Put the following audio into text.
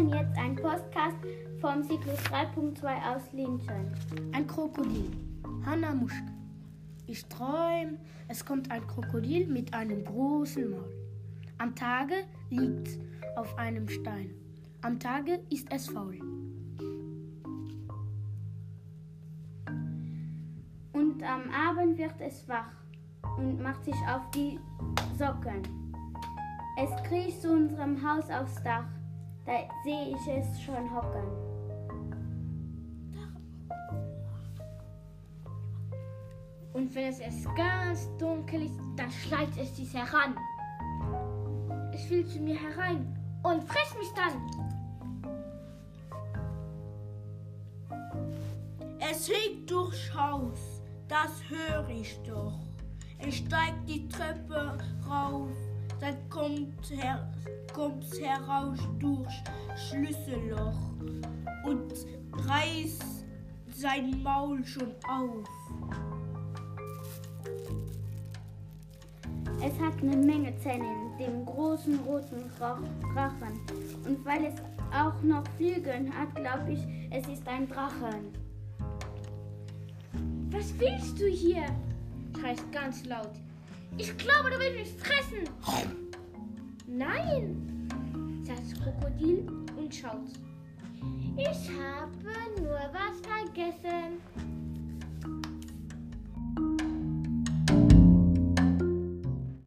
hören jetzt einen Podcast vom Zyklus 3.2 aus Linchen. Ein Krokodil. Hanna Muschke. Ich träume, es kommt ein Krokodil mit einem großen Maul. Am Tage liegt es auf einem Stein. Am Tage ist es faul. Und am Abend wird es wach und macht sich auf die Socken. Es kriecht zu unserem Haus aufs Dach. Da sehe ich es schon hocken. Und wenn es erst ganz dunkel ist, dann schleicht es sich heran. Es will zu mir herein und frisst mich dann. Es fliegt durchs Haus, das höre ich doch. Es steigt die Treppe rauf, dann kommt her, kommt's heraus durchs Schlüsselloch und reißt sein Maul schon auf. Es hat eine Menge Zähne in dem großen roten Rauch- Rachen. Und weil es auch noch Flügeln hat, glaube ich, es ist ein Drachen. Was willst du hier? schreit ganz laut. Ich glaube, du willst mich fressen. Nein, sagt das Krokodil und schaut. Ich habe nur was vergessen.